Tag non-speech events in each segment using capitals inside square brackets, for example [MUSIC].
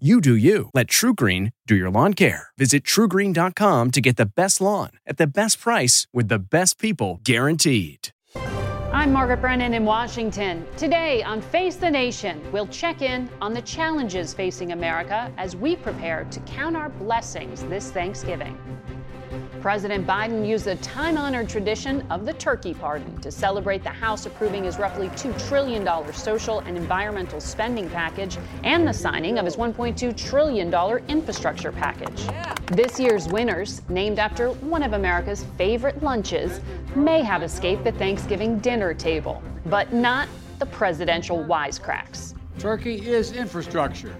You do you. Let TruGreen do your lawn care. Visit trugreen.com to get the best lawn at the best price with the best people guaranteed. I'm Margaret Brennan in Washington. Today on Face the Nation, we'll check in on the challenges facing America as we prepare to count our blessings this Thanksgiving. President Biden used the time honored tradition of the turkey pardon to celebrate the House approving his roughly $2 trillion social and environmental spending package and the signing of his $1.2 trillion infrastructure package. This year's winners, named after one of America's favorite lunches, may have escaped the Thanksgiving dinner table, but not the presidential wisecracks. Turkey is infrastructure.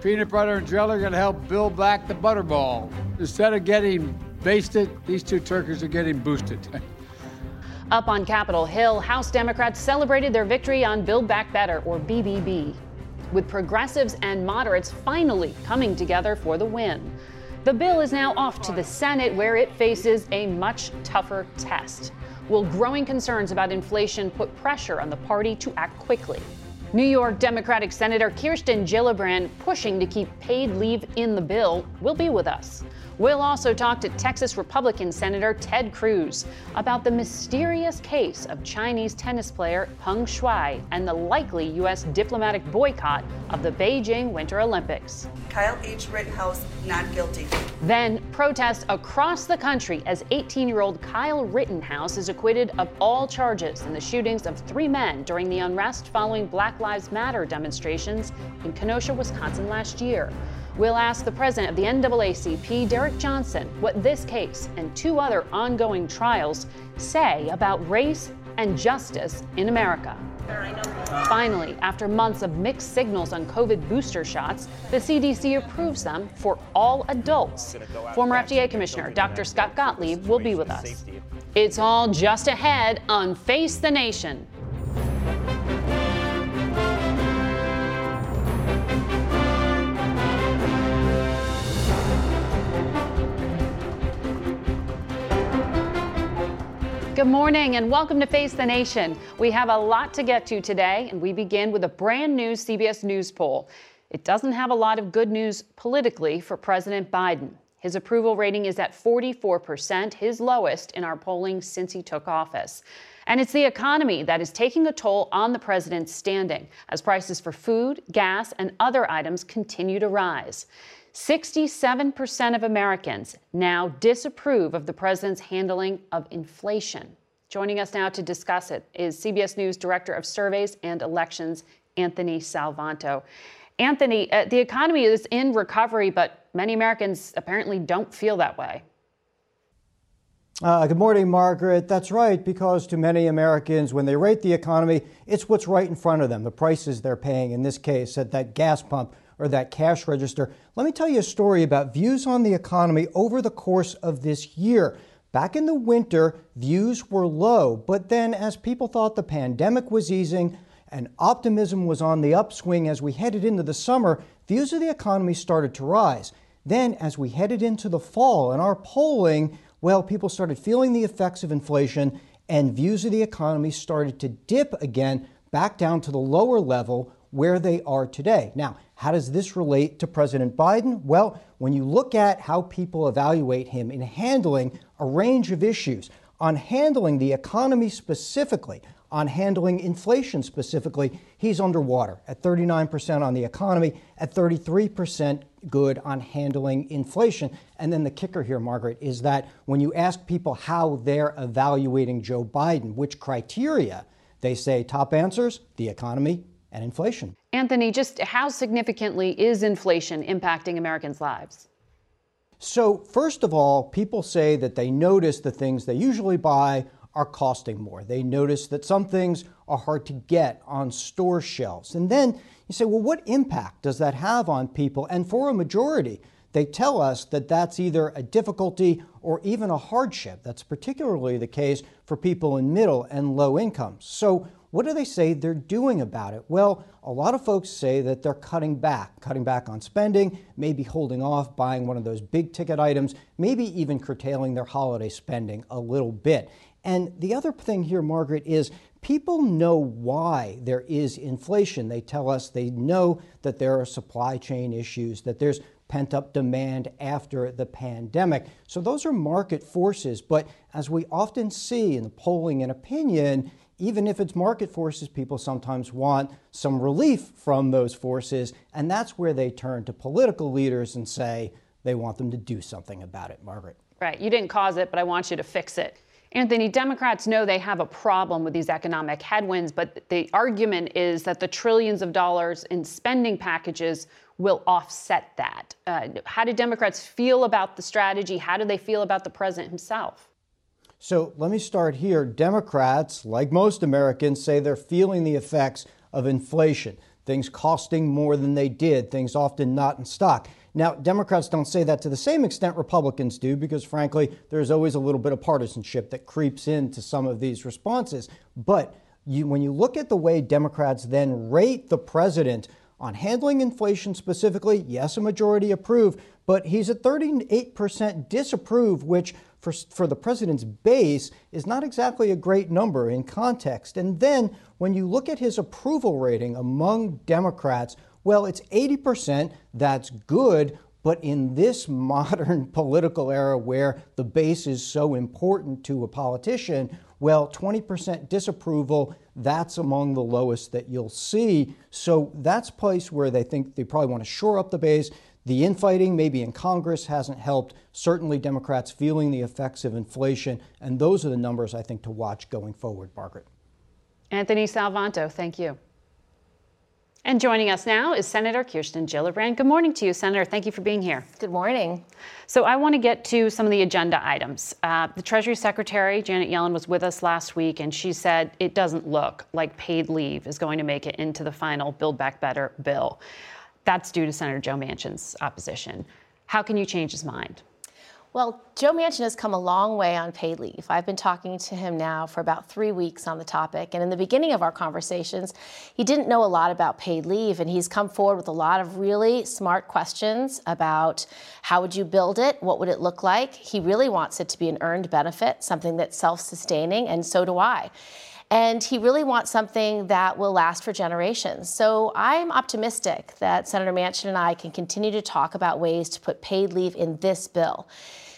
Peanut butter and jelly are going to help build back the butterball. Instead of getting basted, these two turkeys are getting boosted. [LAUGHS] Up on Capitol Hill, House Democrats celebrated their victory on Build Back Better, or BBB, with progressives and moderates finally coming together for the win. The bill is now off to the Senate, where it faces a much tougher test. Will growing concerns about inflation put pressure on the party to act quickly? New York Democratic Senator Kirsten Gillibrand, pushing to keep paid leave in the bill, will be with us. We'll also talk to Texas Republican Senator Ted Cruz about the mysterious case of Chinese tennis player Peng Shuai and the likely U.S. diplomatic boycott of the Beijing Winter Olympics. Kyle H. Rittenhouse not guilty. Then, protests across the country as 18 year old Kyle Rittenhouse is acquitted of all charges in the shootings of three men during the unrest following Black Lives Matter demonstrations in Kenosha, Wisconsin last year. We'll ask the president of the NAACP, Derrick Johnson, what this case and two other ongoing trials say about race and justice in America. Finally, after months of mixed signals on COVID booster shots, the CDC approves them for all adults. Former FDA Commissioner Dr. Scott Gottlieb will be with us. It's all just ahead on Face the Nation. Good morning and welcome to Face the Nation. We have a lot to get to today, and we begin with a brand new CBS News poll. It doesn't have a lot of good news politically for President Biden. His approval rating is at 44%, his lowest in our polling since he took office. And it's the economy that is taking a toll on the president's standing as prices for food, gas, and other items continue to rise. 67% of Americans now disapprove of the president's handling of inflation. Joining us now to discuss it is CBS News Director of Surveys and Elections, Anthony Salvanto. Anthony, uh, the economy is in recovery, but many Americans apparently don't feel that way. Uh, good morning, Margaret. That's right, because to many Americans, when they rate the economy, it's what's right in front of them, the prices they're paying, in this case, at that gas pump or that cash register. Let me tell you a story about views on the economy over the course of this year. Back in the winter, views were low, but then as people thought the pandemic was easing and optimism was on the upswing as we headed into the summer, views of the economy started to rise. Then, as we headed into the fall and our polling, well, people started feeling the effects of inflation and views of the economy started to dip again back down to the lower level where they are today. Now, how does this relate to President Biden? Well, when you look at how people evaluate him in handling a range of issues, on handling the economy specifically, on handling inflation specifically, he's underwater at 39% on the economy, at 33% good on handling inflation. And then the kicker here, Margaret, is that when you ask people how they're evaluating Joe Biden, which criteria, they say top answers the economy, and inflation. Anthony, just how significantly is inflation impacting Americans' lives? So, first of all, people say that they notice the things they usually buy are costing more. They notice that some things are hard to get on store shelves. And then you say, well, what impact does that have on people? And for a majority, they tell us that that's either a difficulty or even a hardship. That's particularly the case for people in middle and low incomes. So, what do they say they're doing about it? Well, a lot of folks say that they're cutting back, cutting back on spending, maybe holding off buying one of those big ticket items, maybe even curtailing their holiday spending a little bit. And the other thing here, Margaret, is people know why there is inflation. They tell us they know that there are supply chain issues, that there's pent up demand after the pandemic. So those are market forces. But as we often see in the polling and opinion, even if it's market forces, people sometimes want some relief from those forces. And that's where they turn to political leaders and say they want them to do something about it. Margaret. Right. You didn't cause it, but I want you to fix it. Anthony, Democrats know they have a problem with these economic headwinds, but the argument is that the trillions of dollars in spending packages will offset that. Uh, how do Democrats feel about the strategy? How do they feel about the president himself? So let me start here. Democrats, like most Americans, say they're feeling the effects of inflation, things costing more than they did, things often not in stock. Now, Democrats don't say that to the same extent Republicans do, because frankly, there's always a little bit of partisanship that creeps into some of these responses. But you, when you look at the way Democrats then rate the president on handling inflation specifically, yes, a majority approve, but he's at 38% disapprove, which for, for the president's base is not exactly a great number in context. And then when you look at his approval rating among Democrats, well, it's 80%. That's good. But in this [LAUGHS] modern political era where the base is so important to a politician, well, 20% disapproval, that's among the lowest that you'll see. So that's place where they think they probably want to shore up the base. The infighting, maybe in Congress, hasn't helped. Certainly, Democrats feeling the effects of inflation. And those are the numbers I think to watch going forward, Margaret. Anthony Salvanto, thank you. And joining us now is Senator Kirsten Gillibrand. Good morning to you, Senator. Thank you for being here. Good morning. So, I want to get to some of the agenda items. Uh, the Treasury Secretary, Janet Yellen, was with us last week, and she said it doesn't look like paid leave is going to make it into the final Build Back Better bill. That's due to Senator Joe Manchin's opposition. How can you change his mind? Well, Joe Manchin has come a long way on paid leave. I've been talking to him now for about three weeks on the topic. And in the beginning of our conversations, he didn't know a lot about paid leave. And he's come forward with a lot of really smart questions about how would you build it? What would it look like? He really wants it to be an earned benefit, something that's self sustaining. And so do I. And he really wants something that will last for generations. So I'm optimistic that Senator Manchin and I can continue to talk about ways to put paid leave in this bill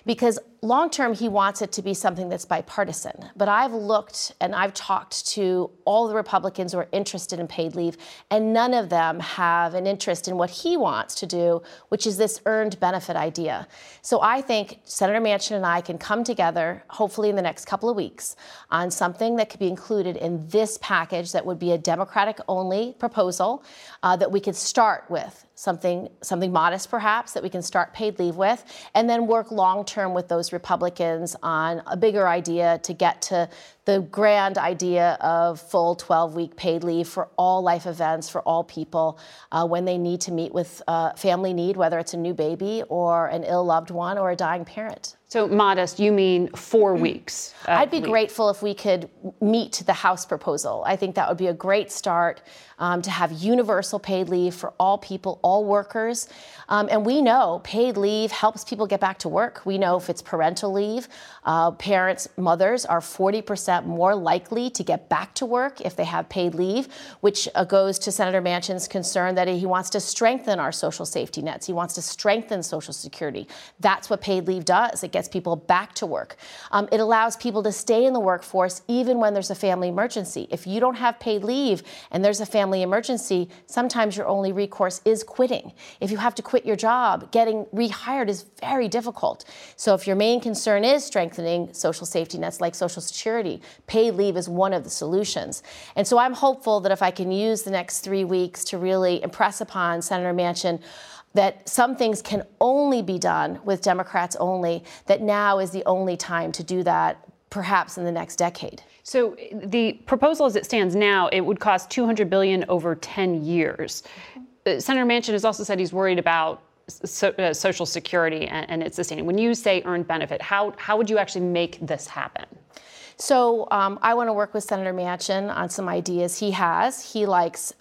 because long term, he wants it to be something that's bipartisan. But I've looked and I've talked to all the Republicans who are interested in paid leave, and none of them have an interest in what he wants to do, which is this earned benefit idea. So I think Senator Manchin and I can come together, hopefully in the next couple of weeks, on something that could be included in this package that would be a Democratic only proposal uh, that we could start with something something modest perhaps that we can start paid leave with and then work long term with those republicans on a bigger idea to get to the grand idea of full 12 week paid leave for all life events for all people uh, when they need to meet with uh, family need whether it's a new baby or an ill loved one or a dying parent so modest, you mean four weeks? I'd be grateful if we could meet the House proposal. I think that would be a great start um, to have universal paid leave for all people, all workers. Um, and we know paid leave helps people get back to work. We know if it's parental leave, uh, parents, mothers are 40% more likely to get back to work if they have paid leave, which uh, goes to Senator Manchin's concern that he wants to strengthen our social safety nets. He wants to strengthen Social Security. That's what paid leave does. It gets people back to work. Um, it allows people to stay in the workforce even when there's a family emergency. If you don't have paid leave and there's a family emergency, sometimes your only recourse is quitting. If you have to quit your job, getting rehired is very difficult. So if your main concern is strengthening social safety nets like Social Security, paid leave is one of the solutions. And so I'm hopeful that if I can use the next three weeks to really impress upon Senator Manchin that some things can only be done with Democrats only, that now is the only time to do that perhaps in the next decade. So the proposal as it stands now, it would cost 200 billion over 10 years. Uh, Senator Manchin has also said he's worried about so, uh, Social Security and, and its sustaining. When you say earned benefit, how how would you actually make this happen? So um, I want to work with Senator Manchin on some ideas he has. He likes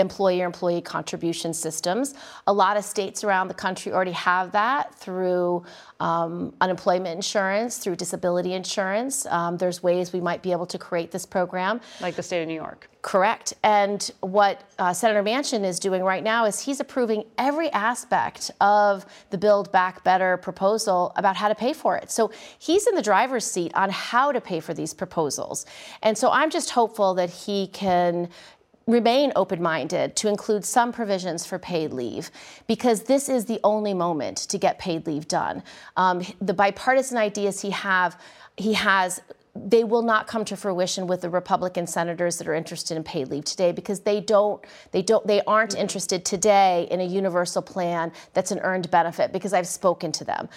employer employee contribution systems. A lot of states around the country already have that through um, unemployment insurance, through disability insurance. Um, there's ways we might be able to create this program. Like the state of New York. Correct. And what uh, Senator Manchin is doing right now is he's approving every aspect of the Build Back Better proposal about how to pay for it. So he's in the driver's seat on how to pay for these proposals. And so I'm just hopeful that he can remain open minded to include some provisions for paid leave because this is the only moment to get paid leave done. Um, the bipartisan ideas he have he has they will not come to fruition with the Republican senators that are interested in paid leave today because they don't they don't they aren't mm-hmm. interested today in a universal plan that's an earned benefit because I've spoken to them.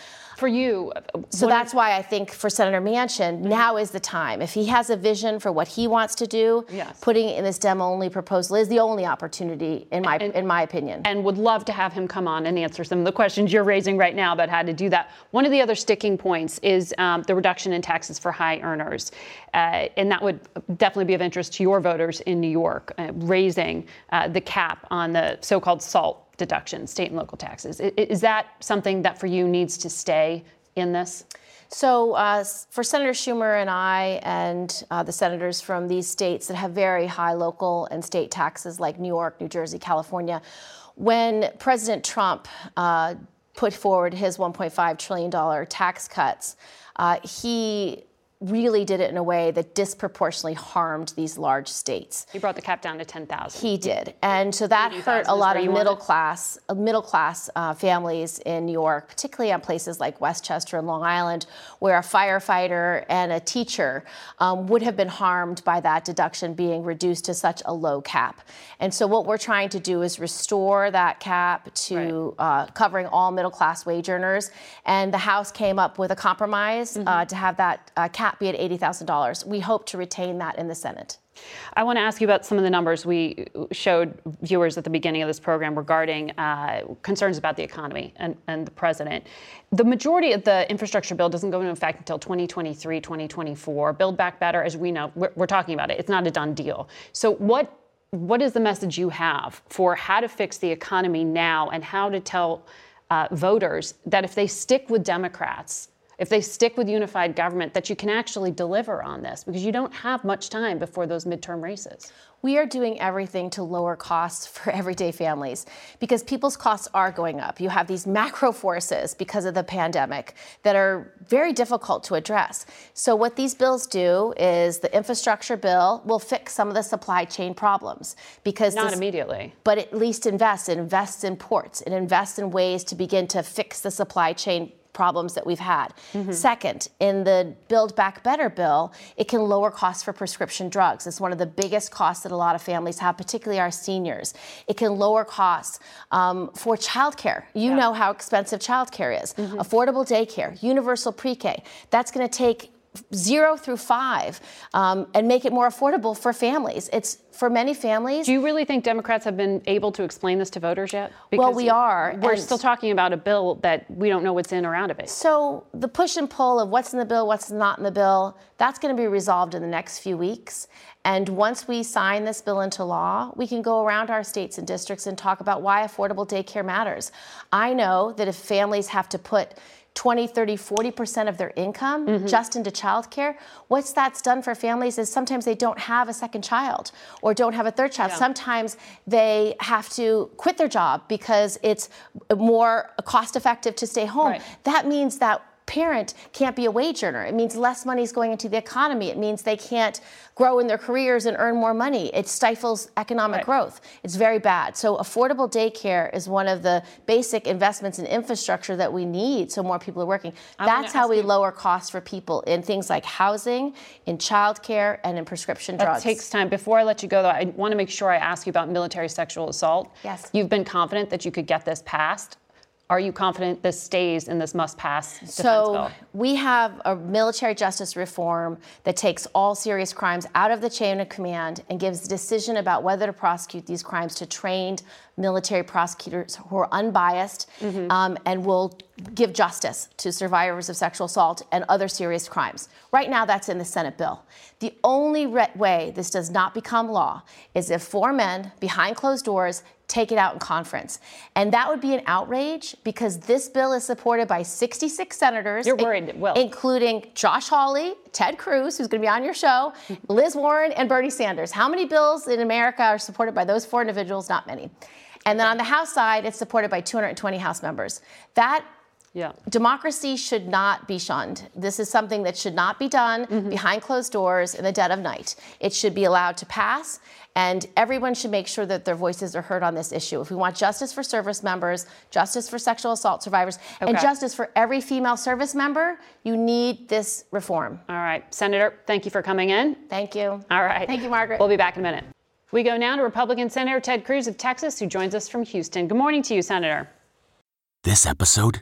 For you, so that's why I think for Senator Manchin, mm-hmm. now is the time. If he has a vision for what he wants to do, yes. putting it in this demo only proposal is the only opportunity in my and, in my opinion. And would love to have him come on and answer some of the questions you're raising right now about how to do that. One of the other sticking points is um, the reduction in taxes for high earners. Uh, and that would definitely be of interest to your voters in New York, uh, raising uh, the cap on the so called SALT deduction, state and local taxes. Is, is that something that for you needs to stay in this? So, uh, for Senator Schumer and I, and uh, the senators from these states that have very high local and state taxes, like New York, New Jersey, California, when President Trump uh, put forward his $1.5 trillion tax cuts, uh, he really did it in a way that disproportionately harmed these large states. He brought the cap down to 10,000. He did, and so that hurt a lot of middle class, uh, middle class uh, families in New York, particularly on places like Westchester and Long Island, where a firefighter and a teacher um, would have been harmed by that deduction being reduced to such a low cap. And so what we're trying to do is restore that cap to right. uh, covering all middle class wage earners. And the House came up with a compromise uh, mm-hmm. to have that uh, be at $80,000. We hope to retain that in the Senate. I want to ask you about some of the numbers we showed viewers at the beginning of this program regarding uh, concerns about the economy and, and, the president. The majority of the infrastructure bill doesn't go into effect until 2023, 2024. Build Back Better, as we know, we're, we're talking about it. It's not a done deal. So, what what is the message you have for how to fix the economy now and how to tell uh, voters that if they stick with Democrats, if they stick with unified government, that you can actually deliver on this because you don't have much time before those midterm races. We are doing everything to lower costs for [LAUGHS] everyday families because people's costs are going up. You have these macro forces because of the pandemic that are very difficult to address. So, what these bills do is the infrastructure bill will fix some of the supply chain problems because not this, immediately, but at least invest. It invests in ports. It invests in ways to begin to fix the supply chain problems that we've had. Mm-hmm. Second, in the Build Back Better bill, it can lower costs for prescription drugs. It's one of the biggest costs that a lot of families have, particularly our seniors. It can lower costs um, for childcare. You yeah. know how expensive childcare is. Mm-hmm. Affordable daycare, universal pre K. That's going to take zero through five um, and make it more affordable for families. It's for many families. Do you really think Democrats have been able to explain this to voters yet? Because well, we are. We're still talking about a bill that we don't know what's in or out of it. So the push and pull of what's in the bill, what's not in the bill, that's going to be resolved in the next few weeks. And once we sign this bill into law, we can go around our states and districts and talk about why affordable daycare matters. I know that if families have to put 20, 30, 40% of their income mm-hmm. just into childcare. What's that's done for families is sometimes they don't have a second child or don't have a third child. Yeah. Sometimes they have to quit their job because it's more cost effective to stay home. Right. That means that parent can't be a wage earner. It means less money is going into the economy. It means they can't grow in their careers and earn more money. It stifles economic right. growth. It's very bad. So affordable daycare is one of the basic investments in infrastructure that we need so more people are working. I'm That's how we you, lower costs for people in things like housing, in childcare, and in prescription that drugs. That takes time. Before I let you go though, I want to make sure I ask you about military sexual assault. Yes. You've been confident that you could get this passed are you confident this stays in this must pass defense so bill? we have a military justice reform that takes all serious crimes out of the chain of command and gives the decision about whether to prosecute these crimes to trained military prosecutors who are unbiased mm-hmm. um, and will give justice to survivors of sexual assault and other serious crimes. Right now, that's in the Senate bill. The only re- way this does not become law is if four men behind closed doors take it out in conference. And that would be an outrage because this bill is supported by 66 senators. You're worried it will. Including Josh Hawley, Ted Cruz, who's going to be on your show, Liz Warren, and Bernie Sanders. How many bills in America are supported by those four individuals? Not many. And then on the House side, it's supported by 220 House members. That yeah. Democracy should not be shunned. This is something that should not be done mm-hmm. behind closed doors in the dead of night. It should be allowed to pass, and everyone should make sure that their voices are heard on this issue. If we want justice for service members, justice for sexual assault survivors, okay. and justice for every female service member, you need this reform. All right. Senator, thank you for coming in. Thank you. All right. Thank you, Margaret. We'll be back in a minute. We go now to Republican Senator Ted Cruz of Texas, who joins us from Houston. Good morning to you, Senator. This episode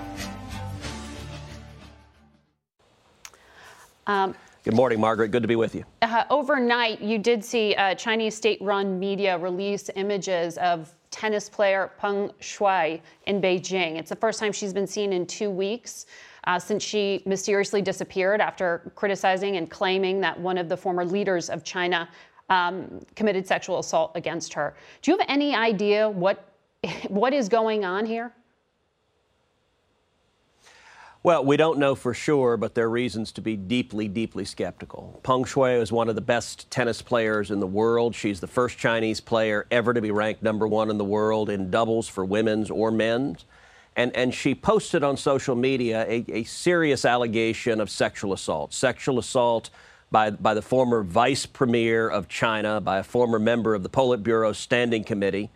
Um, Good morning, Margaret. Good to be with you. Uh, overnight, you did see uh, Chinese state run media release images of tennis player Peng Shuai in Beijing. It's the first time she's been seen in two weeks. Uh, since she mysteriously disappeared after criticizing and claiming that one of the former leaders of China um, committed sexual assault against her. Do you have any idea what [LAUGHS] what is going on here? Well, we don't know for sure, but there are reasons to be deeply, deeply skeptical. Peng Shuai is one of the best tennis players in the world. She's the first Chinese player ever to be ranked number one in the world in doubles for women's or men's. And, and she posted on social media a, a serious allegation of sexual assault. Sexual assault by, by the former vice premier of China, by a former member of the Politburo Standing Committee.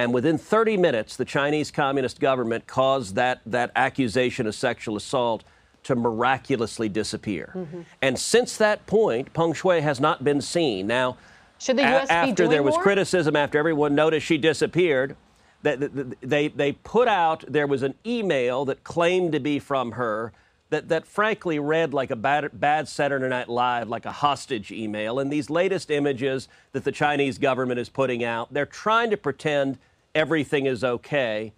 And within 30 minutes, the Chinese Communist government caused that, that accusation of sexual assault to miraculously disappear. Mm-hmm. And since that point, Peng Shuai has not been seen. Now, should the U.S. A- after there was more? criticism, after everyone noticed she disappeared, that they, they put out there was an email that claimed to be from her that, that frankly read like a bad, bad Saturday Night Live, like a hostage email. And these latest images that the Chinese government is putting out, they're trying to pretend everything is okay.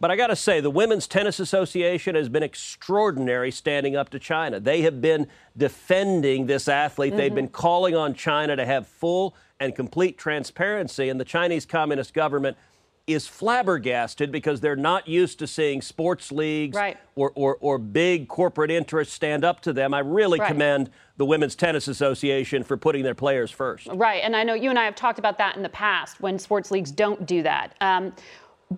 But I got to say, the Women's Tennis Association has been extraordinary standing up to China. They have been defending this athlete. Mm-hmm. They've been calling on China to have full and complete transparency. And the Chinese Communist government is flabbergasted because they're not used to seeing sports leagues right. or, or, or, big corporate interests stand up to them. I really right. commend the Women's Tennis Association for putting their players first. Right, and I know you and I have talked about that in the past when sports leagues don't do that. Um,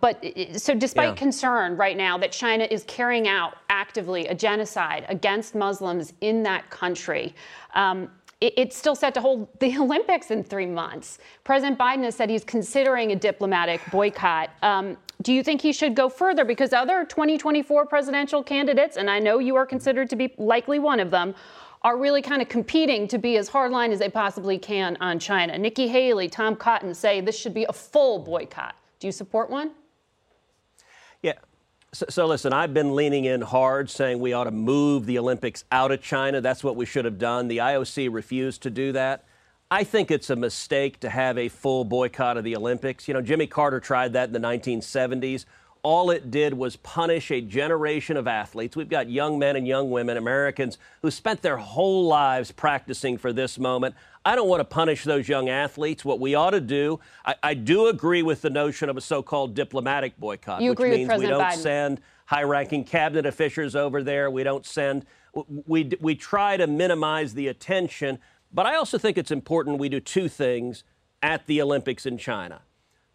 but so, despite yeah. concern right now that China is carrying out actively a genocide against Muslims in that country, um, it's still set to hold the [LAUGHS] Olympics in three months. President Biden has said he's considering a diplomatic boycott. Um, do you think he should go further? Because other 2024 presidential candidates, and I know you are considered to be likely one of them, are really kind of competing to be as hardline as they possibly can on China. Nikki Haley, Tom Cotton say this should be a full boycott. Do you support one? So, so, listen, I've been leaning in hard saying we ought to move the Olympics out of China. That's what we should have done. The IOC refused to do that. I think it's a mistake to have a full boycott of the Olympics. You know, Jimmy Carter tried that in the 1970s all it did was punish a generation of athletes. We've got young men and young women, Americans, who spent their whole lives practicing for this moment. I don't want to punish those young athletes. What we ought to do, I, I do agree with the notion of a so called diplomatic boycott, you which means we don't Biden. send high ranking cabinet officials over there. We don't send, we, we try to minimize the attention. But I also think it's important we do two things at the Olympics in China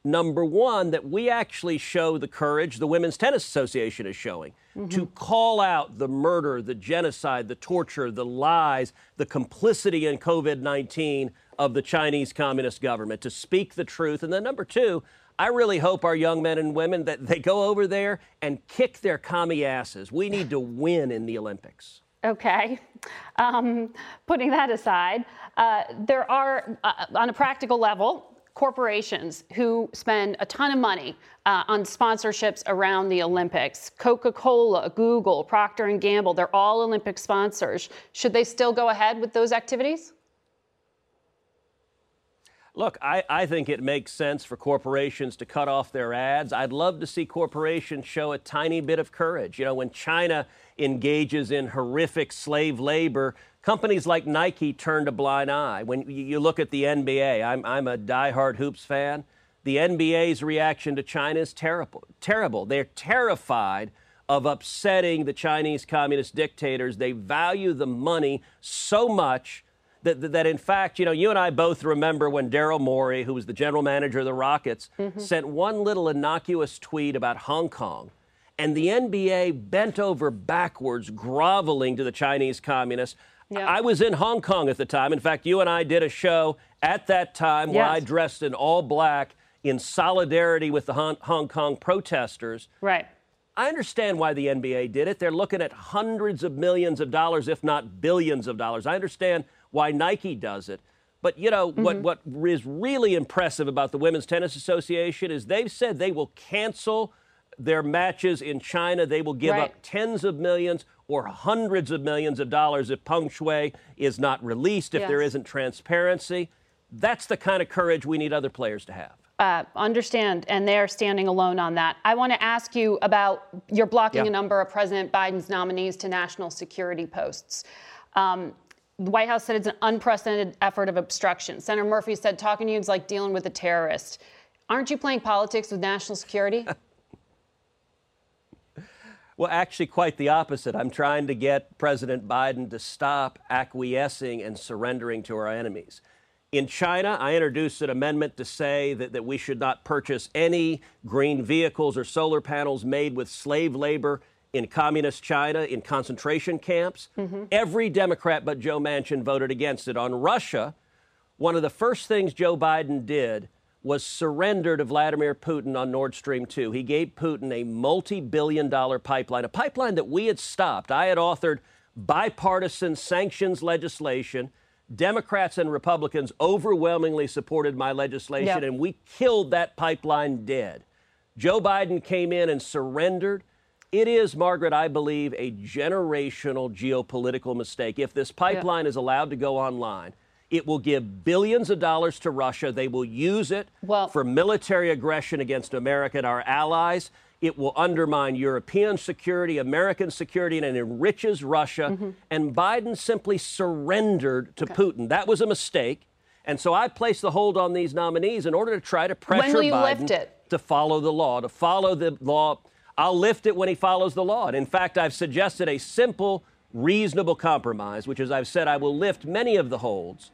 number one, that we actually show the courage the Women's Tennis Association is showing mm-hmm. to call out the murder, the genocide, the torture, the lies, the complicity in COVID 19 of the Chinese Communist government, to speak the truth. And then number two, I really hope our young men and women that they go over there and kick their commie asses. We need to win in the Olympics. Okay. Um, putting that aside, uh, there are, uh, on a practical level, corporations who spend a ton of money uh, on sponsorships around the Olympics. Coca-Cola, Google, Procter and Gamble, they're all Olympic sponsors. Should they still go ahead with those activities? Look, I, I think it makes sense for corporations to cut off their ads. I'd love to see corporations show a tiny bit of courage. You know, when China engages in horrific slave labor, companies like Nike turned a blind eye. When you look at the NBA, I'm, I'm a diehard hoops fan. The NBA's reaction to China is terrible. Terrible. They're terrified of upsetting the Chinese communist dictators. They value the money so much that, that, that, in fact, you know, you and I both remember when Daryl Morey, who was the general manager of the Rockets, mm-hmm. sent one little innocuous tweet about Hong Kong. And the NBA bent over backwards, groveling to the Chinese communists. Yeah. I was in Hong Kong at the time. In fact, you and I did a show at that time yes. where I dressed in all black in solidarity with the Hong, Hong Kong protesters. Right. I understand why the NBA did it. They're looking at hundreds of millions of dollars, if not billions of dollars. I understand why Nike does it. But you know mm-hmm. what? What is really impressive about the Women's Tennis Association is they've said they will cancel their matches in China. They will give right. up tens of millions or hundreds of millions of dollars if Peng Shuai is not released, if yes. there isn't transparency. That's the kind of courage we need other players to have. Uh, understand, and they're standing alone on that. I want to ask you about you're blocking yeah. a number of President Biden's nominees to national security posts. Um, the White House said it's an unprecedented effort of obstruction. Senator Murphy said talking to you is like dealing with a terrorist. Aren't you playing politics with national security? [LAUGHS] Well, actually, quite the opposite. I'm trying to get President Biden to stop acquiescing and surrendering to our enemies. In China, I introduced an amendment to say that, that we should not purchase any green vehicles or solar panels made with slave labor in communist China in concentration camps. Mm-hmm. Every Democrat but Joe Manchin voted against it. On Russia, one of the first things Joe Biden did was surrender to Vladimir Putin on Nord Stream 2. He gave Putin a multi billion dollar pipeline, a pipeline that we had stopped. I had authored bipartisan sanctions legislation. Democrats and Republicans overwhelmingly supported my legislation, yep. and we killed that pipeline dead. Joe Biden came in and surrendered. It is, Margaret, I believe, a generational geopolitical mistake. If this pipeline is allowed to go online, it will give billions of dollars to Russia. They will use it well, for military aggression against America and our allies. It will undermine European security, American security, and it enriches Russia. Mm-hmm. And Biden simply surrendered to okay. Putin. That was a mistake. And so I placed the hold on these nominees in order to try to pressure Biden to follow the law, to follow the law. I'll lift it when he follows the law. And in fact, I've suggested a simple, reasonable compromise, which as I've said I will lift many of the holds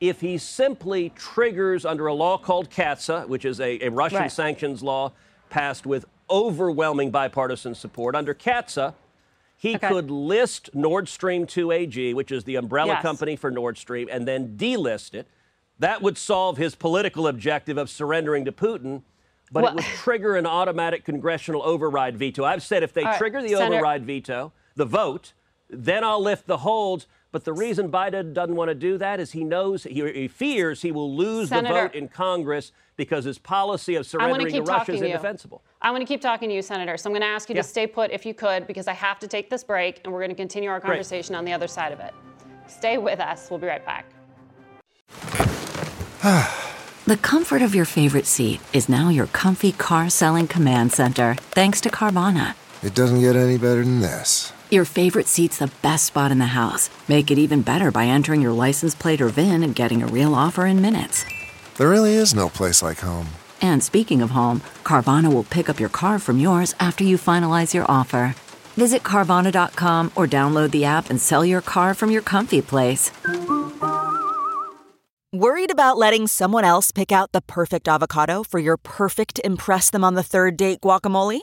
if he simply triggers under a law called CAATSA, which is a, a Russian right. sanctions law passed with overwhelming bipartisan support, under CAATSA, he okay. could list Nord Stream 2 AG, which is the umbrella yes. company for Nord Stream, and then delist it. That would solve his political objective of surrendering to Putin. but well, it would trigger an automatic congressional override veto. I've said if they right, trigger the Senator, override veto, the vote, then I'll lift the holds. But the reason Biden doesn't want to do that is he knows, he, he fears he will lose Senator, the vote in Congress because his policy of surrendering to Russia is indefensible. I want to keep talking to you, Senator. So I'm going to ask you yeah. to stay put if you could, because I have to take this break, and we're going to continue our conversation Great. on the other side of it. Stay with us. We'll be right back. [SIGHS] the comfort of your favorite seat is now your comfy car selling command center, thanks to Carvana. It doesn't get any better than this. Your favorite seat's the best spot in the house. Make it even better by entering your license plate or VIN and getting a real offer in minutes. There really is no place like home. And speaking of home, Carvana will pick up your car from yours after you finalize your offer. Visit Carvana.com or download the app and sell your car from your comfy place. Worried about letting someone else pick out the perfect avocado for your perfect Impress Them on the Third Date guacamole?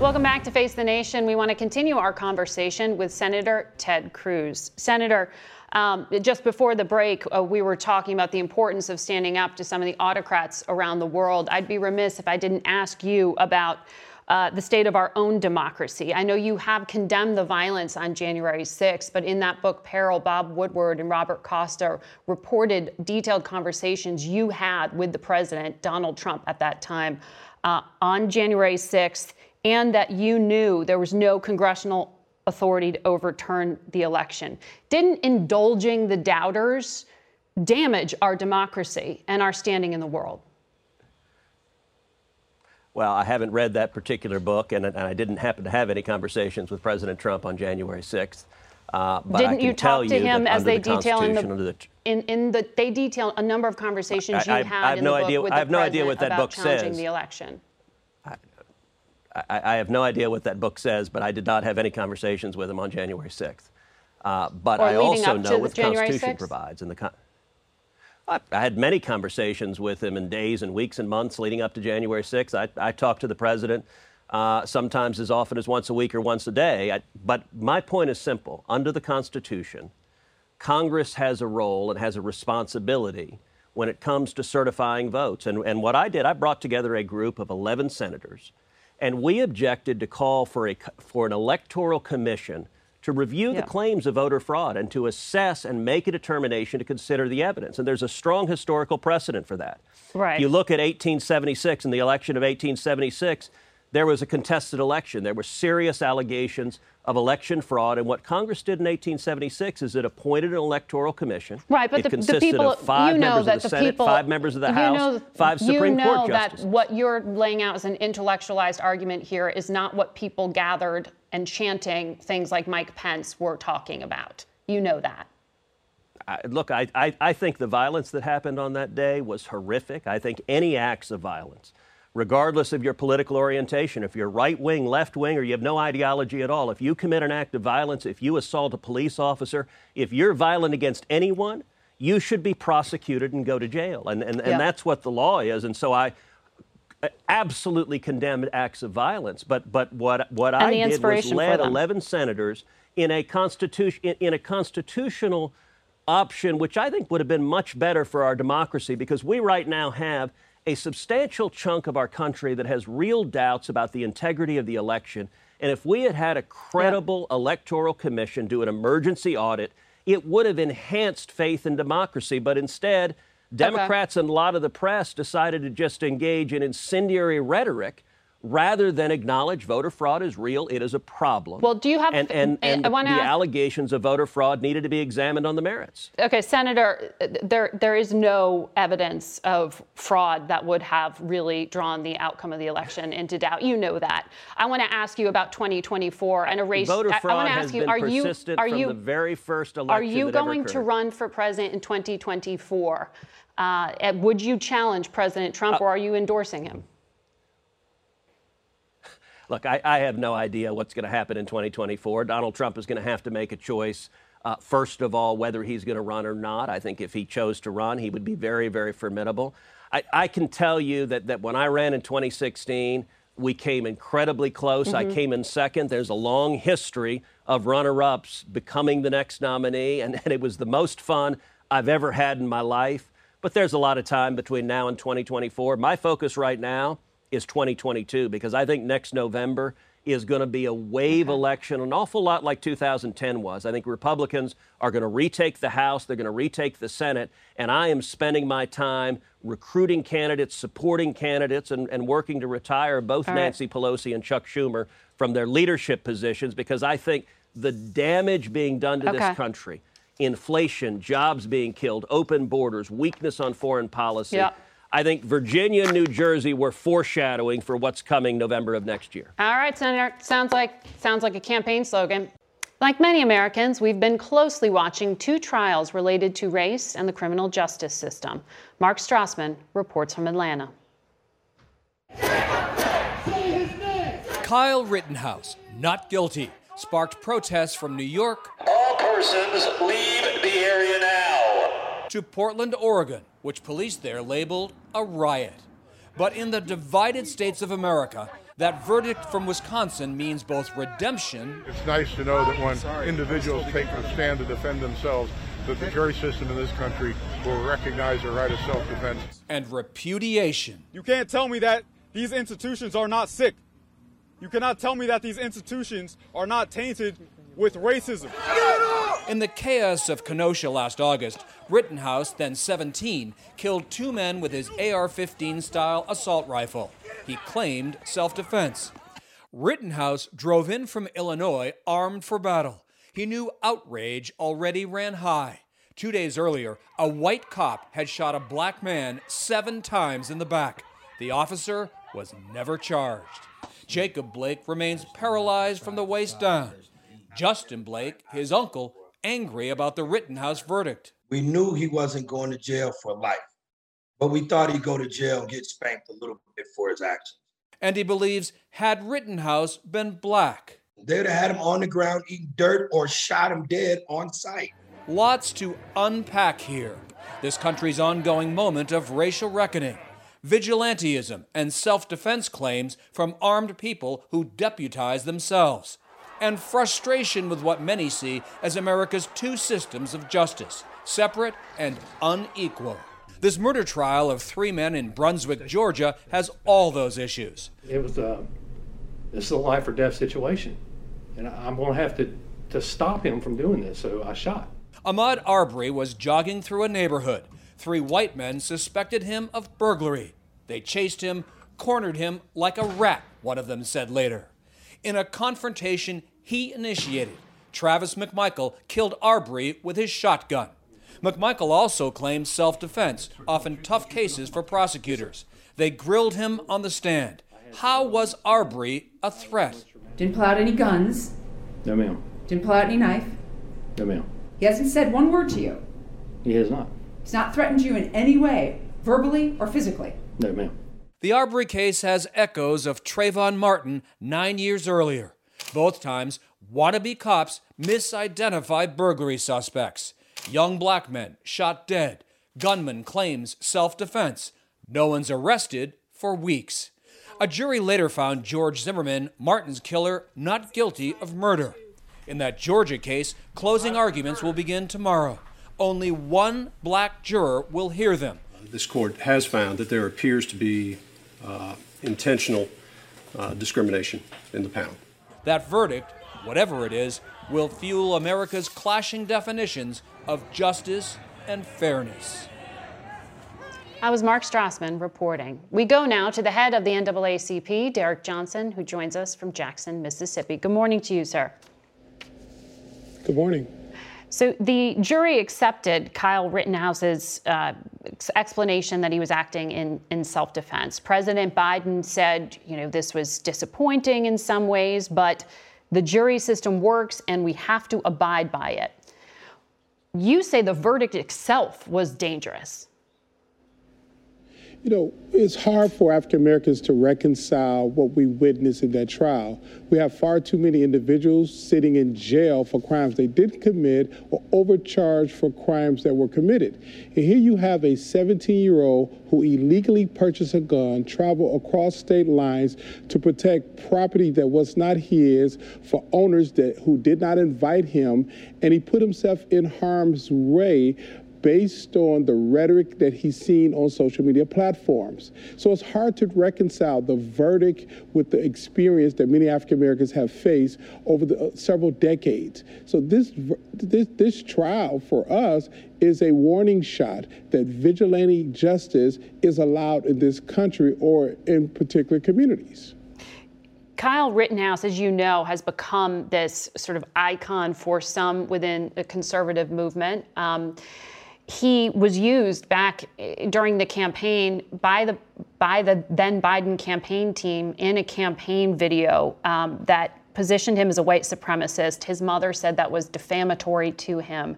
Welcome back to Face the Nation. We want to continue our conversation with Senator Ted Cruz. Senator, um, just before the break, uh, we were talking about the importance of standing up to some of the autocrats around the world. I'd be remiss if I didn't ask you about uh, the state of our own democracy. I know you have condemned the violence on January 6th, but in that book, Peril, Bob Woodward and Robert Costa reported detailed conversations you had with the president, Donald Trump, at that time uh, on January 6th and that you knew there was no congressional authority to overturn the election. Didn't indulging the doubters damage our democracy and our standing in the world? Well, I haven't read that particular book, and, and I didn't happen to have any conversations with President Trump on January 6th. Uh, Didn't you talk to him as they the detail in the, in, in the they detail a number of conversations you I, had I have in no the idea, book with I have the no idea what that book says. the election. I, I, have no idea what that book says, but I did not have any conversations with him on January 6th. Uh, but or I also know what the Constitution 6th? provides. And the con- I, I, had many conversations with him in days and weeks and months leading up to January 6th. I, I talked to the president uh, sometimes as often as once a week or once a day. but my point is simple. Under the Constitution, Congress has a role and has a responsibility when it comes to certifying votes. And, and what I did, I brought together a group of 11 senators and we objected to call for, a, for an electoral commission to review yeah. the claims of voter fraud and to assess and make a determination to consider the evidence. And there's a strong historical precedent for that. Right. If you look at 1876 and the election of 1876, there was a contested election. There were serious allegations of election fraud. And what Congress did in 1876 is it appointed an electoral commission. Right, but it the, consisted the people, of five you know members that of the, the Senate, people, five members of the House, know, five Supreme Court justices. you know justices. that what you're laying out as an intellectualized argument here is not what people gathered and chanting things like Mike Pence were talking about. You know that. I, look, I, I, I think the violence that happened on that day was horrific. I think any acts of violence regardless of your political orientation, if you're right wing, left wing, or you have no ideology at all, if you commit an act of violence, if you assault a police officer, if you're violent against anyone, you should be prosecuted and go to jail. And, and, and that's what the law is. And so I uh, absolutely condemned acts of violence. But, but what, what I did was led 11 senators in a, constitution, in, in a constitutional option, which I think would have been much better for our democracy because we right now have a substantial chunk of our country that has real doubts about the integrity of the election. And if we had had a credible yeah. electoral commission do an emergency audit, it would have enhanced faith in democracy. But instead, Democrats okay. and a lot of the press decided to just engage in incendiary rhetoric rather than acknowledge voter fraud is real, it is a problem. Well, do you have and and, and I the, the ask- allegations of voter fraud needed to be examined on the merits. Okay, Senator, there there is no evidence of fraud that would have really drawn the outcome of the election into doubt. You know that. I want to ask you about 2024 and a race. Voter I- I want to ask you: Are you are from you the very first election are you going to run for president in 2024? Uh, would you challenge President Trump, Uh, or are you endorsing him? Look, I, I have no idea what's going to happen in 2024. Donald Trump is going to have to make a choice. Uh, first of all, whether he's going to run or not. I think if he chose to run, he would be very, very formidable. I, I can tell you that, that when I ran in 2016, we came incredibly close. I Mhm. came in second. There's a long history of runner ups becoming the next nominee, and, and it was the most fun I've ever had in my life. But there's a lot of time between now and 2024. My focus right now is 2022 because I think next November is going to be a wave election, an awful lot like 2010 was. I think Republicans are going to retake the House, they're going to retake the Senate, and I am spending my time recruiting candidates, supporting candidates, and, and working to retire both All right. Nancy Pelosi and Chuck Schumer from their leadership positions because I think the damage being done to Okay. this country, inflation, jobs being killed, open borders, weakness on foreign policy. Yeah. I think Virginia and New Jersey were foreshadowing for what's coming November of next year. All right, Senator. Sounds like sounds like a campaign slogan. Like many Americans, we've been closely watching two trials related to race and the criminal justice system. Mark Strassmann reports from Atlanta. Kyle Rittenhouse, not guilty, sparked protests from New York All persons leave the area now. to Portland, Oregon, which police there labeled a riot. But in the divided states of America, that verdict from Wisconsin means both redemption It's nice to know that when individuals take a stand to defend themselves, that the jury system in this country will recognize their right of self-defense. and repudiation. You can't tell me that these institutions are not sick. You cannot tell me that these institutions are not tainted with racism. In the chaos of Kenosha last August, Rittenhouse, then 17, killed two men with his AR 15 style assault rifle. He claimed self defense. Rittenhouse drove in from Illinois armed for battle. He knew outrage already ran high. Two days earlier, a white cop had shot a black man seven times in the back. The officer was never charged. Jacob Blake remains paralyzed from the waist down. Justin Blake, his uncle, angry about the Rittenhouse verdict. We knew he wasn't going to jail for life, but we thought he'd go to jail and get spanked a little bit for his actions. And he believes had Rittenhouse been black. They'd have had him on the ground eating dirt or shot him dead on sight. Lots to unpack here. This country's ongoing moment of racial reckoning, vigilantism, and self defense claims from armed people who deputize themselves, and frustration with what many see as America's two systems of justice separate and unequal. This murder trial of three men in Brunswick, Georgia, has all those issues. It was a, this is a life or death situation. And I'm going to have to, to stop him from doing this. So I shot. Ahmaud Arbery was jogging through a neighborhood. Three white men suspected him of burglary. They chased him, cornered him like a rat, one of them said later. In a confrontation he initiated, Travis McMichael killed Arbery with his shotgun. McMichael also claimed self defense, often tough cases for prosecutors. They grilled him on the stand. How was Arbery a threat? Didn't pull out any guns. No, ma'am. Didn't pull out any knife. No, ma'am. He hasn't said one word to you. He has not. He's not threatened you in any way, verbally or physically. No, ma'am. The Arbery case has echoes of Trayvon Martin nine years earlier. Both times, wannabe cops misidentify burglary suspects. Young black men shot dead. Gunman claims self defense. No one's arrested for weeks. A jury later found George Zimmerman, Martin's killer, not guilty of murder. In that Georgia case, closing arguments will begin tomorrow. Only one black juror will hear them. This court has found that there appears to be uh, intentional uh, discrimination in the panel. That verdict, whatever it is, will fuel America's clashing definitions of justice and fairness. I was Mark Strassmann reporting. We go now to the head of the NAACP, Derrick Johnson, who joins us from Jackson, Mississippi. Good morning to you, sir. Good morning. So the jury accepted Kyle Rittenhouse's uh, explanation that he was acting in, in self-defense. President Biden said, you know, this was disappointing in some ways, but the jury system works and we have to abide by it. You say the verdict itself was dangerous. You know, it's hard for African Americans to reconcile what we witnessed in that trial. We have far too many individuals sitting in jail for crimes they didn't commit or overcharged for crimes that were committed. And here you have a 17 year old who illegally purchased a gun, traveled across state lines to protect property that was not his for owners that who did not invite him, and he put himself in harm's way based on the rhetoric that he's seen on social media platforms. So it's hard to reconcile the verdict with the experience that many African Americans have faced over the uh, several decades. So this, this this trial for us is a warning shot that vigilante justice is allowed in this country or in particular communities. Kyle Rittenhouse, as you know, has become this sort of icon for some within the conservative movement. Um, he was used back eh, during the campaign by the by the then Biden campaign team in a campaign video um, that positioned him as a white supremacist. His mother said that was defamatory to him.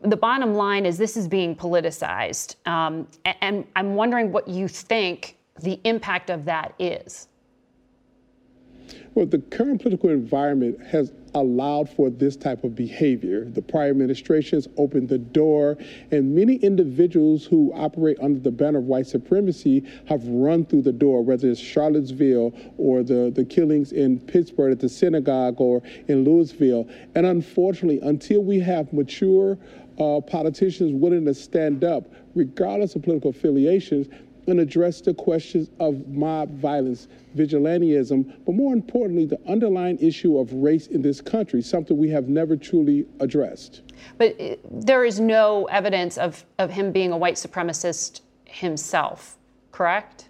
The bottom line is this is being politicized, um, and I'm wondering what you think the impact of that is. Well, the current political environment has allowed for this type of behavior. The prior administrations opened the door, and many individuals who operate under the banner of white supremacy have run through the door, whether it's Charlottesville or the, the killings in Pittsburgh at the synagogue or in Louisville. And unfortunately, until we have mature uh, politicians willing to stand up, regardless of political affiliations, and address the questions of mob violence, vigilantism, but more importantly, the underlying issue of race in this country, something we have never truly addressed. But uh, there is no evidence of, of him being a white supremacist himself, correct?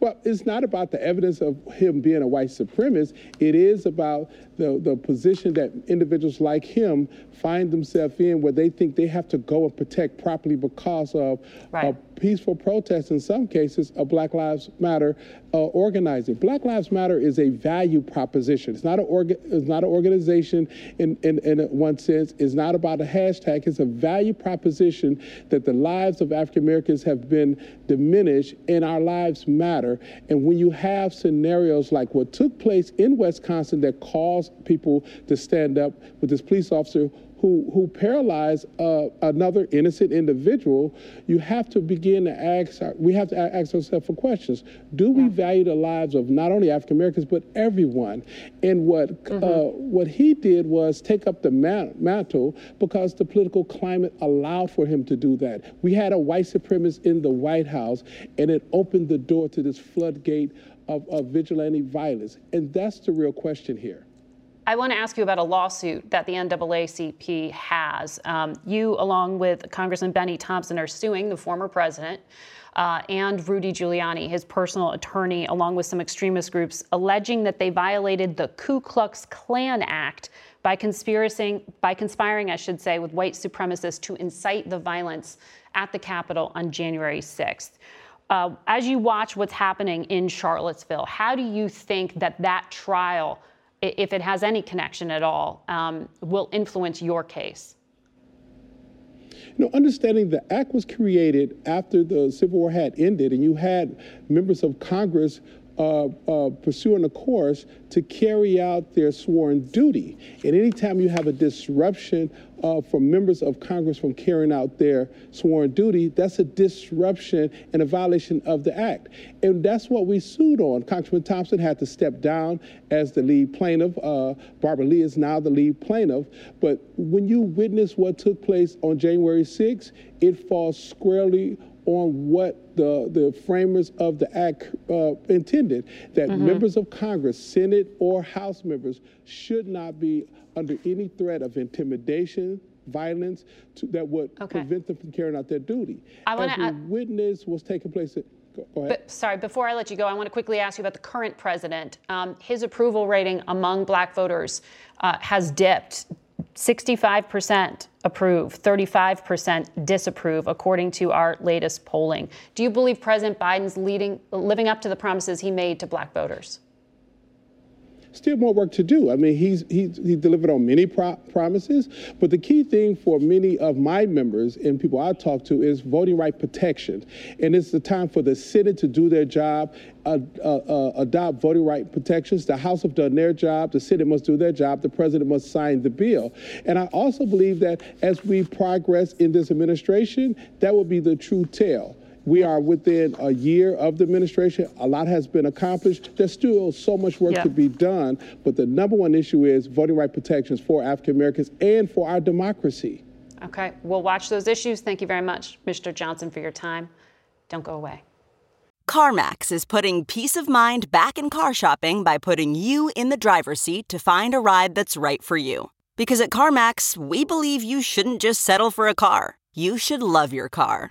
Well, it's not about the evidence of him being a white supremacist. It is about the, the position that individuals like him find themselves in where they think they have to go and protect property because of right. a peaceful protest, in some cases, of Black Lives Matter uh, organizing. Black Lives Matter is a value proposition. It's not, a orga- it's not an organization in, in, in one sense. It's not about a hashtag. It's a value proposition that the lives of African Americans have been diminished and our lives matter. And when you have scenarios like what took place in Wisconsin that caused people to stand up with this police officer who, who paralyzed uh, another innocent individual, you have to begin to ask, we have to ask ourselves for questions. Do we value the lives of not only African Americans, but everyone? And what, mm-hmm. uh, what he did was take up the mantle because the political climate allowed for him to do that. We had a white supremacist in the White House, and it opened the door to this floodgate of, of vigilante violence. And that's the real question here. I want to ask you about a lawsuit that the NAACP has. Um, you, along with Congressman Benny Thompson, are suing the former president uh, and Rudy Giuliani, his personal attorney, along with some extremist groups, alleging that they violated the Ku Klux Klan Act by conspiring, by conspiring, I should say, with white supremacists to incite the violence at the Capitol on January 6th. Uh, as you watch what's happening in Charlottesville, how do you think that that trial if it has any connection at all, um, will influence your case? You know, understanding the act was created after the Civil War had ended, and you had members of Congress uh, uh, pursuing a course to carry out their sworn duty. And anytime you have a disruption uh, from members of Congress from carrying out their sworn duty, that's a disruption and a violation of the act. And that's what we sued on. Congressman Thompson had to step down as the lead plaintiff. Uh, Barbara Lee is now the lead plaintiff. But when you witness what took place on January 6th, it falls squarely on what the, the framers of the act uh, intended that mm-hmm. members of Congress, Senate or House members, should not be under any threat of intimidation, violence to, that would prevent them from carrying out their duty. I As we add- witness what's taking place. At, go, go ahead. But sorry, before I let you go, I want to quickly ask you about the current president. Um, his approval rating among black voters uh, has dipped 65% approve, 35% disapprove, according to our latest polling. Do you believe President Biden's leading, living up to the promises he made to black voters? Still more work to do. I mean, he's he delivered on many pro- promises, but the key thing for many of my members and people I talk to is voting right protection, and it's the time for the Senate to do their job, uh, uh, uh, adopt voting right protections. The House have done their job. The Senate must do their job. The President must sign the bill. And I also believe that as we progress in this administration, that will be the true tell. We are within a year of the administration. A lot has been accomplished. There's still so much work Yeah. to be done, but the number one issue is voting right protections for African Americans and for our democracy. Okay, we'll watch those issues. Thank you very much, Mr. Johnson, for your time. Don't go away. CarMax is putting peace of mind back in car shopping by putting you in the driver's seat to find a ride that's right for you. Because at CarMax, we believe you shouldn't just settle for a car, you should love your car.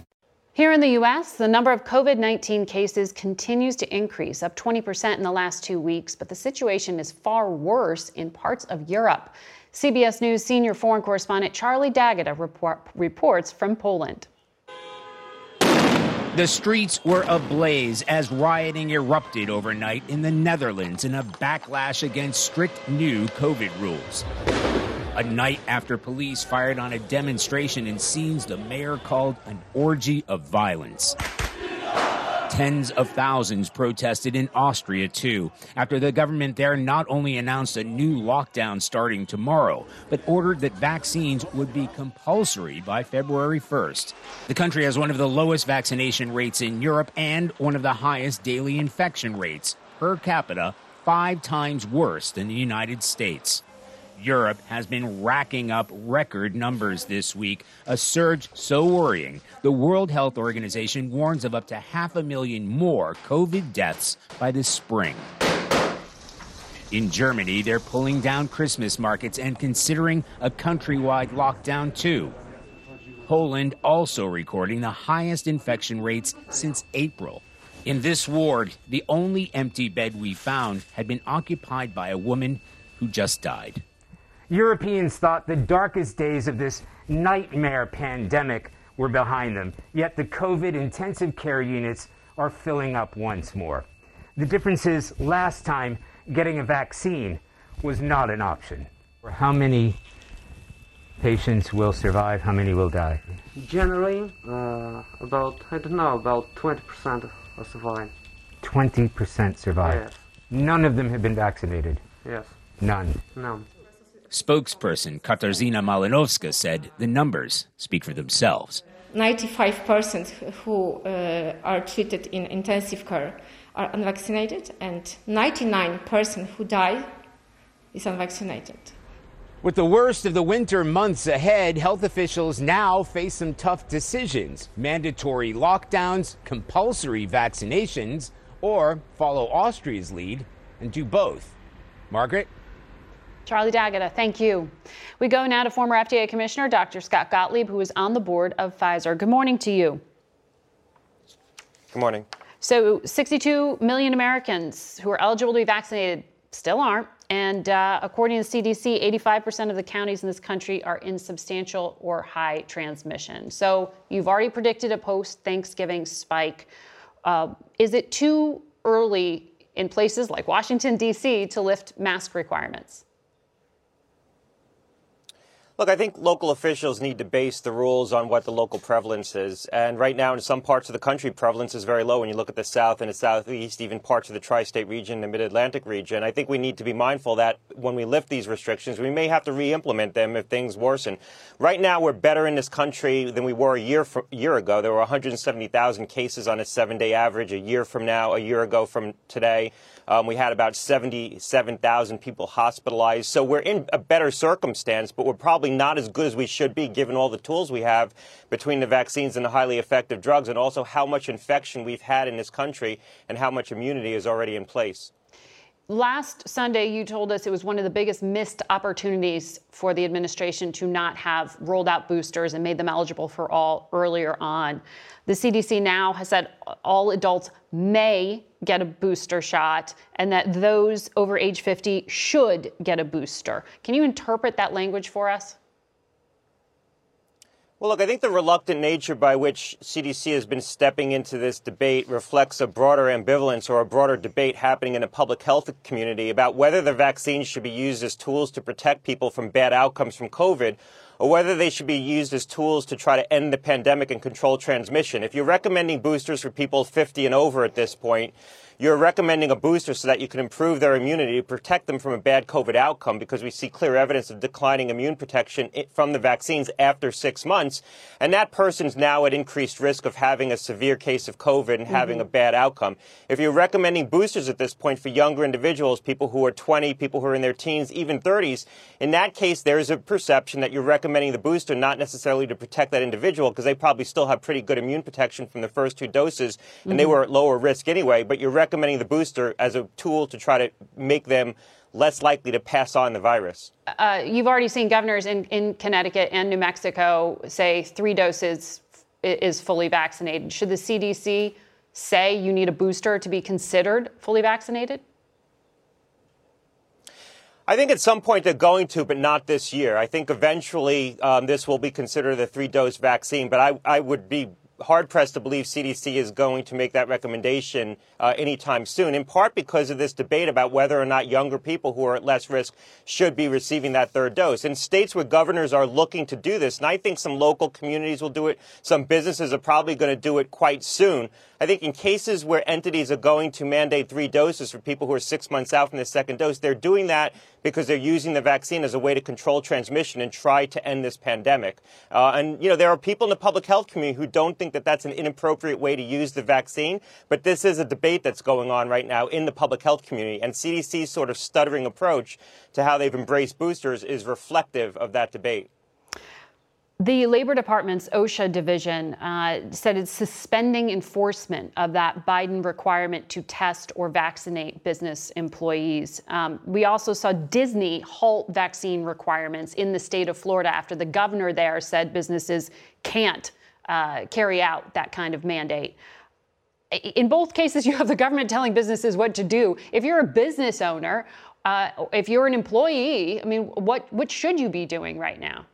Here in the U.S., the number of COVID 19 cases continues to increase, up 20% in the last two weeks, but the situation is far worse in parts of Europe. CBS News senior foreign correspondent Charlie D'Agata report, reports from Poland. The streets were ablaze as rioting erupted overnight in the Netherlands in a backlash against strict new COVID rules. A night after police fired on a demonstration in scenes the mayor called an orgy of violence. Tens of thousands protested in Austria, too, after the government there not only announced a new lockdown starting tomorrow, but ordered that vaccines would be compulsory by February 1st. The country has one of the lowest vaccination rates in Europe and one of the highest daily infection rates, per capita, five times worse than the United States. Europe has been racking up record numbers this week, a surge so worrying. The World Health Organization warns of up to half a million more COVID deaths by the spring. In Germany, they're pulling down Christmas markets and considering a countrywide lockdown too. Poland also recording the highest infection rates since April. In this ward, the only empty bed we found had been occupied by a woman who just died. Europeans thought the darkest days of this nightmare pandemic were behind them, yet the COVID intensive care units are filling up once more. The difference is last time getting a vaccine was not an option. How many patients will survive? How many will die? Generally, uh, about, I don't know, about 20% of are surviving. 20% survive. Yes. None of them have been vaccinated. Yes. None. No. Spokesperson Katarzyna Malinowska said the numbers speak for themselves. 95% who uh, are treated in intensive care are unvaccinated, and 99% who die is unvaccinated. With the worst of the winter months ahead, health officials now face some tough decisions mandatory lockdowns, compulsory vaccinations, or follow Austria's lead and do both. Margaret? Charlie D'Agata, thank you. We go now to former FDA Commissioner Dr. Scott Gottlieb, who is on the board of Pfizer. Good morning to you. Good morning. So, 62 million Americans who are eligible to be vaccinated still aren't. And uh, according to CDC, 85% of the counties in this country are in substantial or high transmission. So, you've already predicted a post Thanksgiving spike. Uh, is it too early in places like Washington, D.C., to lift mask requirements? Look, I think local officials need to base the rules on what the local prevalence is. And right now, in some parts of the country, prevalence is very low. When you look at the south and the southeast, even parts of the tri state region, the mid Atlantic region, I think we need to be mindful that when we lift these restrictions, we may have to re implement them if things worsen. Right now, we're better in this country than we were a year, year ago. There were 170,000 cases on a seven day average. A year from now, a year ago from today, um, we had about 77,000 people hospitalized. So we're in a better circumstance, but we're probably not as good as we should be given all the tools we have between the vaccines and the highly effective drugs, and also how much infection we've had in this country and how much immunity is already in place. Last Sunday, you told us it was one of the biggest missed opportunities for the administration to not have rolled out boosters and made them eligible for all earlier on. The CDC now has said all adults may get a booster shot and that those over age 50 should get a booster. Can you interpret that language for us? Well, look, I think the reluctant nature by which CDC has been stepping into this debate reflects a broader ambivalence or a broader debate happening in the public health community about whether the vaccines should be used as tools to protect people from bad outcomes from COVID or whether they should be used as tools to try to end the pandemic and control transmission. If you're recommending boosters for people 50 and over at this point, you're recommending a booster so that you can improve their immunity to protect them from a bad COVID outcome because we see clear evidence of declining immune protection from the vaccines after six months. And that person's now at increased risk of having a severe case of COVID and having mm-hmm. a bad outcome. If you're recommending boosters at this point for younger individuals, people who are 20, people who are in their teens, even 30s, in that case, there's a perception that you're recommending the booster not necessarily to protect that individual because they probably still have pretty good immune protection from the first two doses and mm-hmm. they were at lower risk anyway, but you're recommending the booster as a tool to try to make them less likely to pass on the virus. Uh, you've already seen governors in, in Connecticut and New Mexico say three doses is fully vaccinated. Should the CDC say you need a booster to be considered fully vaccinated? I think at some point they're going to, but not this year. I think eventually um, this will be considered a three dose vaccine, but I, I would be hard pressed to believe CDC is going to make that recommendation uh, anytime soon, in part because of this debate about whether or not younger people who are at less risk should be receiving that third dose. In states where governors are looking to do this, and I think some local communities will do it, some businesses are probably going to do it quite soon. I think in cases where entities are going to mandate three doses for people who are six months out from the second dose, they're doing that because they're using the vaccine as a way to control transmission and try to end this pandemic. Uh, and, you know, there are people in the public health community who don't think that that's an inappropriate way to use the vaccine, but this is a debate that's going on right now in the public health community. And CDC's sort of stuttering approach to how they've embraced boosters is reflective of that debate. The Labor Department's OSHA division uh, said it's suspending enforcement of that Biden requirement to test or vaccinate business employees. Um, we also saw Disney halt vaccine requirements in the state of Florida after the governor there said businesses can't uh, carry out that kind of mandate. In both cases, [LAUGHS] you have the government telling businesses what to do. If you're a business owner, uh, if you're an employee, I mean, what, what should you be doing right now?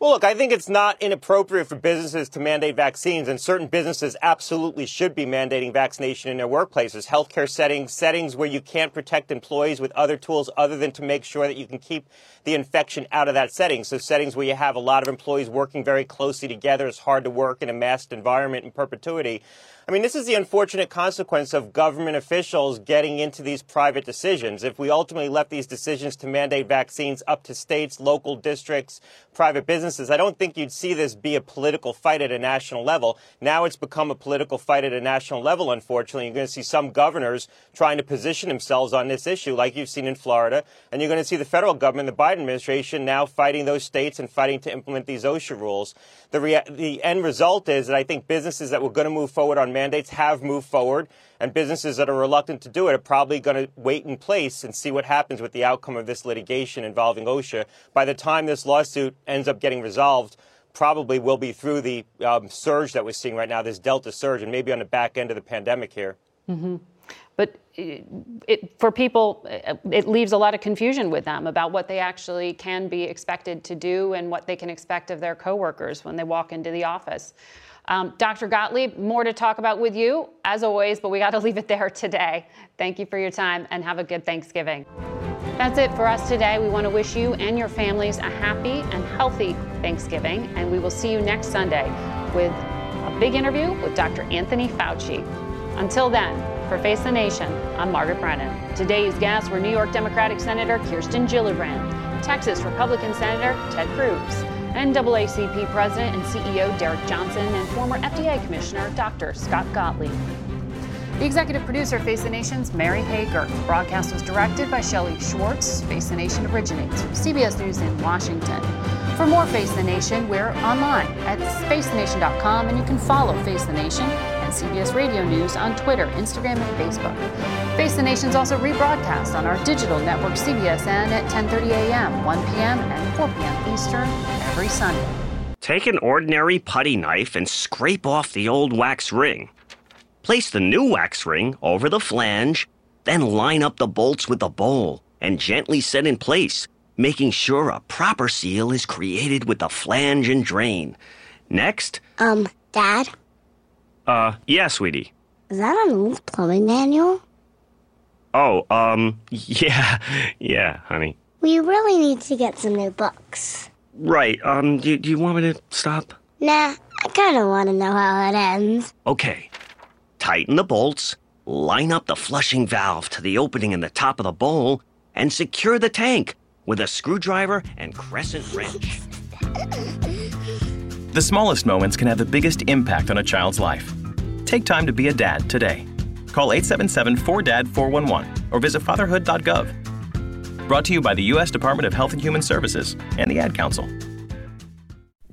Well, look, I think it's not inappropriate for businesses to mandate vaccines, and certain businesses absolutely should be mandating vaccination in their workplaces. Healthcare settings, settings where you can't protect employees with other tools other than to make sure that you can keep the infection out of that setting. So, settings where you have a lot of employees working very closely together, it's hard to work in a masked environment in perpetuity. I mean, this is the unfortunate consequence of government officials getting into these private decisions. If we ultimately left these decisions to mandate vaccines up to states, local districts, private businesses, I don't think you'd see this be a political fight at a national level. Now it's become a political fight at a national level, unfortunately. You're going to see some governors trying to position themselves on this issue, like you've seen in Florida. And you're going to see the federal government, the Biden administration, now fighting those states and fighting to implement these OSHA rules. The, the end result is that I think businesses that were going to move forward on mandates have moved forward, and businesses that are reluctant to do it are probably going to wait in place and see what happens with the outcome of this litigation involving OSHA. By the time this lawsuit ends up getting resolved, probably will be through the um, surge that we're seeing right now, this Delta surge, and maybe on the back end of the pandemic here. Mm-hmm. But it, it, for people, it leaves a lot of confusion with them about what they actually can be expected to do and what they can expect of their coworkers when they walk into the office. Um, Dr. Gottlieb, more to talk about with you, as always, but we got to [LAUGHS] leave it there today. Thank you for your time and have a good Thanksgiving. That's it for us today. We want to wish you and your families a happy and healthy Thanksgiving, and we will see you next Sunday with a big interview with Dr. Anthony Fauci. Until then, for Face the Nation, I'm Margaret Brennan. Today's guests were New York Democratic Senator Kirsten Gillibrand, Texas Republican Senator Ted Cruz, NAACP President and CEO Derrick Johnson, and former FDA Commissioner Dr. Scott Gottlieb. The executive producer of Face the Nation's Mary Hager. The broadcast was directed by Shelley Schwartz. Face the Nation originates from CBS News in Washington. For more Face the Nation, we're online at facethenation.com and you can follow Face the Nation and CBS Radio News on Twitter, Instagram, and Facebook. Face the Nation is also rebroadcast on our digital network CBSN at 10:30 a.m., 1 p.m., and 4 p.m. Eastern every Sunday. Take an ordinary putty knife and scrape off the old wax ring. Place the new wax ring over the flange, then line up the bolts with the bowl and gently set in place, making sure a proper seal is created with the flange and drain. Next, Um, Dad, uh, yeah, sweetie. is that an old plumbing manual? Oh, um, [LAUGHS] yeah, yeah, honey. We really need to get some new books. Right, um, do, do you want me to stop? Nah, I kinda wanna know how it ends. Okay. Tighten the bolts, line up the flushing valve to the opening in the top of the bowl, and secure the tank with a screwdriver and crescent wrench. The smallest moments can have the biggest impact on a child's life. Take time to be a dad today. Call 877 4DAD 411 or visit fatherhood.gov. Brought to you by the U.S. Department of Health and Human Services and the Ad Council.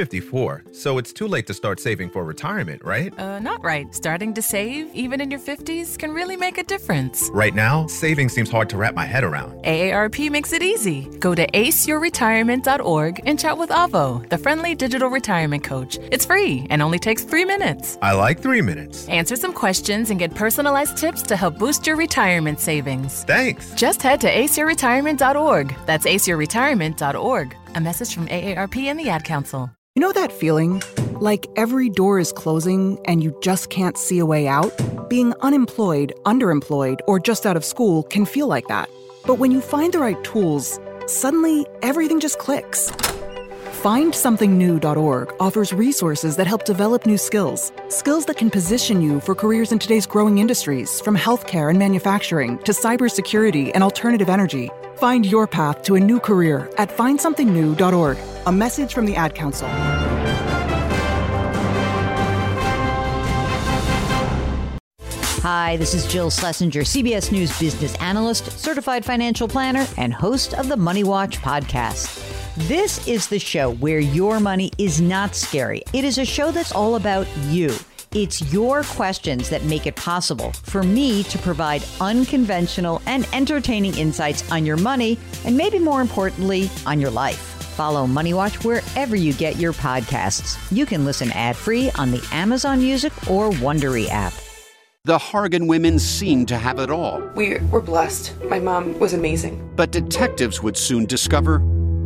54, so it's too late to start saving for retirement, right? Uh, not right. Starting to save, even in your 50s, can really make a difference. Right now, saving seems hard to wrap my head around. AARP makes it easy. Go to aceyourretirement.org and chat with Avo, the friendly digital retirement coach. It's free and only takes three minutes. I like three minutes. Answer some questions and get personalized tips to help boost your retirement savings. Thanks. Just head to aceyourretirement.org. That's aceyourretirement.org. A message from AARP and the Ad Council. You know that feeling? Like every door is closing and you just can't see a way out? Being unemployed, underemployed, or just out of school can feel like that. But when you find the right tools, suddenly everything just clicks. FindSomethingNew.org offers resources that help develop new skills. Skills that can position you for careers in today's growing industries, from healthcare and manufacturing to cybersecurity and alternative energy. Find your path to a new career at FindSomethingNew.org. A message from the Ad Council. Hi, this is Jill Schlesinger, CBS News business analyst, certified financial planner, and host of the Money Watch podcast. This is the show where your money is not scary. It is a show that's all about you. It's your questions that make it possible for me to provide unconventional and entertaining insights on your money, and maybe more importantly, on your life. Follow Money Watch wherever you get your podcasts. You can listen ad free on the Amazon Music or Wondery app. The Hargan women seemed to have it all. We were blessed. My mom was amazing. But detectives would soon discover